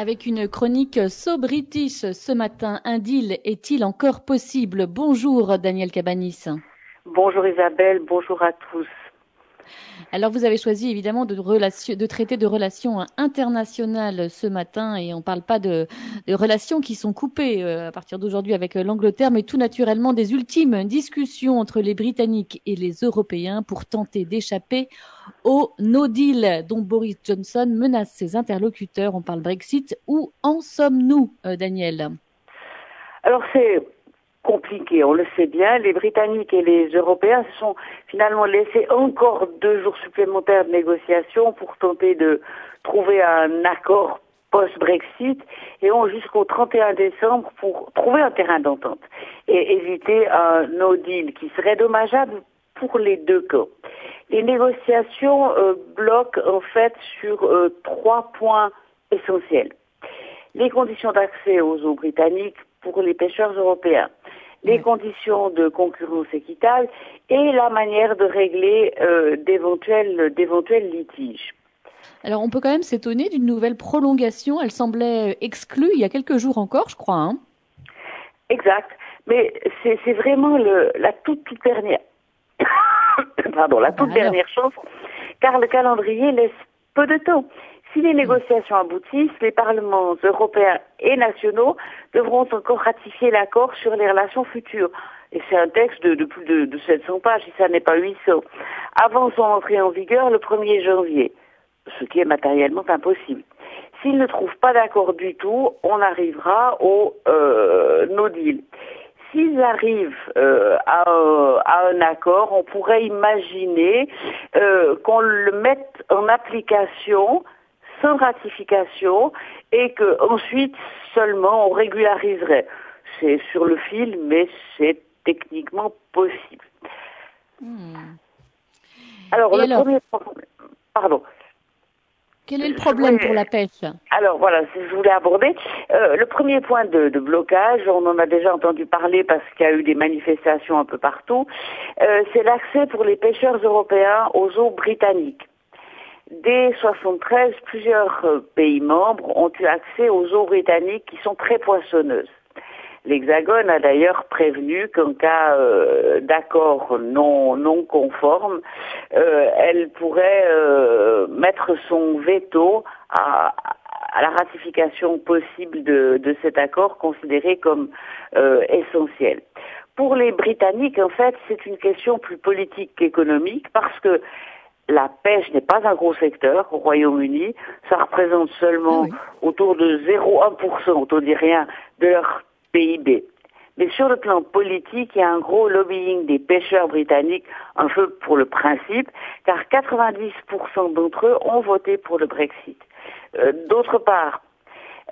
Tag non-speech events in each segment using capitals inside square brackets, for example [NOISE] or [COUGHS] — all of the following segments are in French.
Avec une chronique So ce matin, un deal est-il encore possible? Bonjour Daniel Cabanis. Bonjour Isabelle, bonjour à tous. Alors vous avez choisi évidemment de, traiter de relations internationales ce matin et on ne parle pas de, relations qui sont coupées euh, à partir d'aujourd'hui avec euh, l'Angleterre, mais tout naturellement des ultimes discussions entre les Britanniques et les Européens pour tenter d'échapper au no deal dont Boris Johnson menace ses interlocuteurs. On parle Brexit. Où en sommes-nous, euh, Daniel? Alors c'est compliqué, on le sait bien. Les Britanniques et les Européens se sont finalement laissés encore deux jours supplémentaires de négociations pour tenter de trouver un accord post-Brexit et ont jusqu'au 31 décembre pour trouver un terrain d'entente et éviter un no deal qui serait dommageable pour les deux cas. Les négociations euh, bloquent en fait sur euh, trois points essentiels. Les conditions d'accès aux eaux britanniques pour les pêcheurs européens, les conditions de concurrence équitable et la manière de régler euh, d'éventuels litiges. Alors on peut quand même s'étonner d'une nouvelle prolongation. Elle semblait exclue il y a quelques jours encore, je crois. Hein. exact. Mais c'est vraiment le, la toute, toute dernière, [COUGHS] pardon, la toute dernière chance, car le calendrier laisse peu de temps. Si les négociations aboutissent, les parlements européens et nationaux devront encore ratifier l'accord sur les relations futures. Et c'est un texte de, plus de, de, 700 pages, si ça n'est pas 800, avant son entrée en vigueur le 1er janvier, ce qui est matériellement impossible. S'ils ne trouvent pas d'accord du tout, on arrivera au euh, no deal. S'ils arrivent euh, à, à, un accord, on pourrait imaginer euh, qu'on le mette en application sans ratification et que ensuite seulement on régulariserait. C'est sur le fil, mais c'est techniquement possible. Hmm. Alors, le premier pardon. Quel est le problème pour la pêche? Alors voilà, je voulais aborder. Euh, le premier point de, blocage, on en a déjà entendu parler parce qu'il y a eu des manifestations un peu partout, euh, c'est l'accès pour les pêcheurs européens aux eaux britanniques. Dès 73, plusieurs euh, pays membres ont eu accès aux eaux britanniques qui sont très poissonneuses. L'Hexagone a d'ailleurs prévenu qu'en cas euh, d'accord non, non conforme, euh, elle pourrait mettre son veto à, la ratification possible de, de, cet accord considéré comme essentiel. Pour les Britanniques, en fait, c'est une question plus politique qu'économique parce que la pêche n'est pas un gros secteur au Royaume-Uni. Ça représente seulement ah autour de 0,1%, autant dire rien, de leur PIB. Mais sur le plan politique, il y a un gros lobbying des pêcheurs britanniques, un peu pour le principe, car 90% d'entre eux ont voté pour le Brexit. Euh, d'autre part,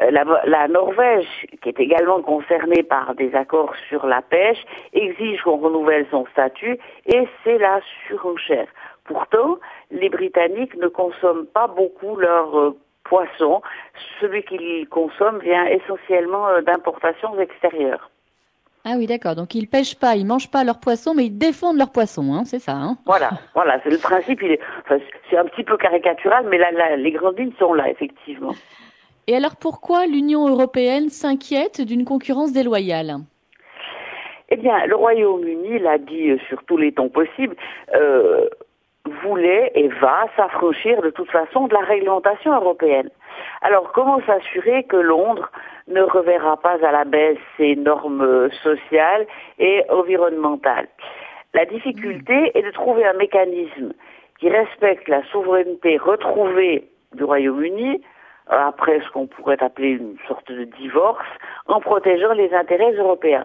euh, la, la, Norvège, qui est également concernée par des accords sur la pêche, exige qu'on renouvelle son statut et c'est la surenchère. Pourtant, les Britanniques ne consomment pas beaucoup leur euh, poisson. Celui qu'ils consomment vient essentiellement euh, d'importations extérieures. Ah oui, d'accord. Donc ils pêchent pas, ils mangent pas leur poisson, mais ils défendent leur poisson, hein, c'est ça. Hein voilà, [LAUGHS] voilà, c'est le principe. c'est un petit peu caricatural, mais là, les grandes lignes sont là, effectivement. Et alors pourquoi l'Union européenne s'inquiète d'une concurrence déloyale? Eh bien, le Royaume-Uni l'a dit euh, sur tous les tons possibles. Euh, voulait et va s'affranchir de toute façon de la réglementation européenne. Alors comment s'assurer que Londres ne reverra pas à la baisse ses normes sociales et environnementales? La difficulté est de trouver un mécanisme qui respecte la souveraineté retrouvée du Royaume-Uni, après ce qu'on pourrait appeler une sorte de divorce, en protégeant les intérêts européens.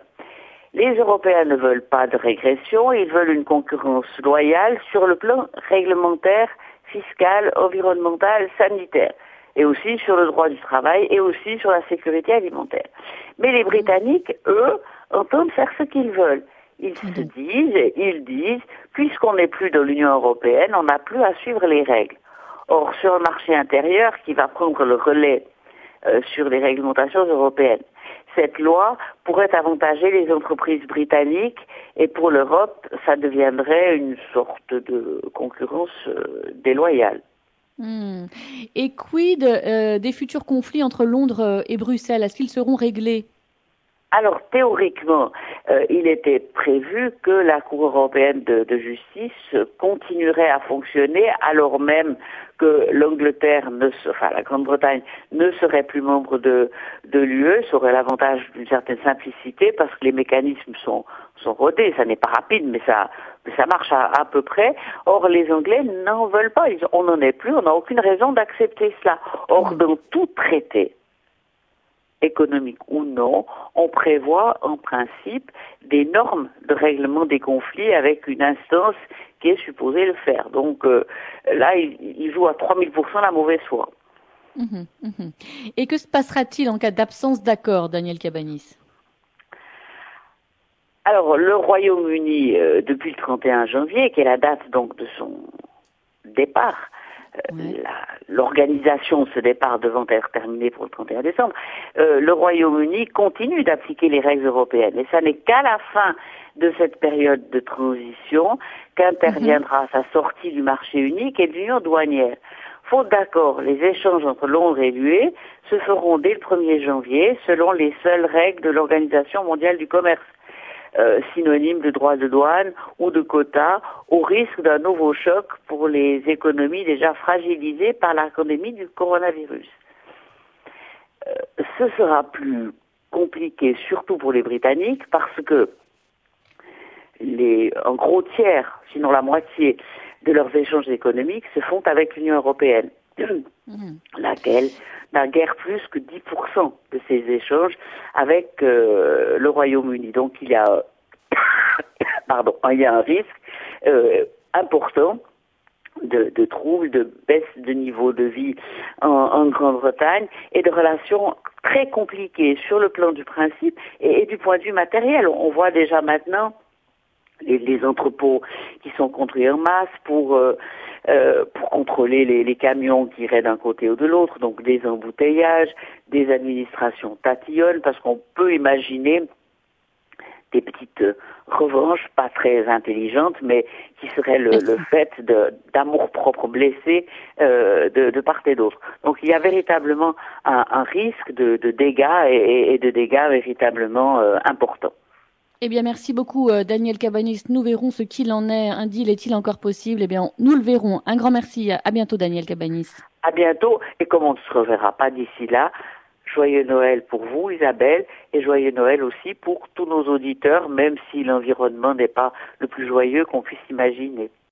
Les Européens ne veulent pas de régression, ils veulent une concurrence loyale sur le plan réglementaire, fiscal, environnemental, sanitaire, et aussi sur le droit du travail et aussi sur la sécurité alimentaire. Mais les Britanniques, eux, entendent faire ce qu'ils veulent. Ils se disent, ils disent, puisqu'on n'est plus dans l'Union européenne, on n'a plus à suivre les règles. Or, sur le marché intérieur, qui va prendre le relais euh, sur les réglementations européennes, cette loi pourrait avantager les entreprises britanniques et pour l'Europe, ça deviendrait une sorte de concurrence euh, déloyale. Hmm. Et quid des futurs conflits entre Londres et Bruxelles? Est-ce qu'ils seront réglés? Alors théoriquement, euh, il était prévu que la Cour européenne de, justice continuerait à fonctionner alors même que l'Angleterre, enfin la Grande-Bretagne, ne serait plus membre de, de l'UE, ça aurait l'avantage d'une certaine simplicité parce que les mécanismes sont, sont rodés. Ça n'est pas rapide, mais ça, ça marche à, à, peu près. Or, les Anglais n'en veulent pas. Ils, on n'en est plus. On n'a aucune raison d'accepter cela. Or, dans tout traité, économique ou non, on prévoit en principe des normes de règlement des conflits avec une instance qui est supposée le faire. Donc euh, là, il, joue à 3000% la mauvaise foi. Mmh mmh Et que se passera-t-il en cas d'absence d'accord, Daniel Cabanis? Alors, le Royaume-Uni, euh, depuis le 31 janvier, qui est la date donc de son départ, l'organisation de ce départ devant être terminée pour le 31 décembre, euh, le Royaume-Uni continue d'appliquer les règles européennes. Et ça n'est qu'à la fin de cette période de transition qu'interviendra mhm. sa sortie du marché unique et de l'union douanière. Faute d'accord, les échanges entre Londres et l'UE se feront dès le 1er janvier selon les seules règles de l'Organisation mondiale du commerce. Euh, synonyme de droits de douane ou de quotas au risque d'un nouveau choc pour les économies déjà fragilisées par la pandémie du coronavirus. Euh, ce sera plus compliqué surtout pour les Britanniques parce que les, un gros tiers, sinon la moitié, de leurs échanges économiques se font avec l'Union européenne. [CLEARS THROAT] laquelle n'a guère plus que 10% de ces échanges avec euh, le Royaume-Uni. Donc il y a, [COUGHS] pardon, il y a un risque euh, important de, troubles, de baisse de niveau de vie en, Grande-Bretagne et de relations très compliquées sur le plan du principe et, du point de vue matériel. On voit déjà maintenant les, entrepôts qui sont construits en masse pour euh, euh, pour contrôler les, camions qui iraient d'un côté ou de l'autre, donc des embouteillages, des administrations tatillonnes, parce qu'on peut imaginer des petites revanches pas très intelligentes, mais qui seraient le, fait d'amour propre blessé euh, de, part et d'autre. Donc il y a véritablement un, risque de, dégâts et, de dégâts véritablement importants. Eh bien, merci beaucoup, euh, Daniel Cabanis. Nous verrons ce qu'il en est. Un deal est-il encore possible? Eh bien, nous le verrons. Un grand merci. À bientôt, Daniel Cabanis. À bientôt. Et comme on ne se reverra pas d'ici là, joyeux Noël pour vous, Isabelle, et joyeux Noël aussi pour tous nos auditeurs, même si l'environnement n'est pas le plus joyeux qu'on puisse imaginer.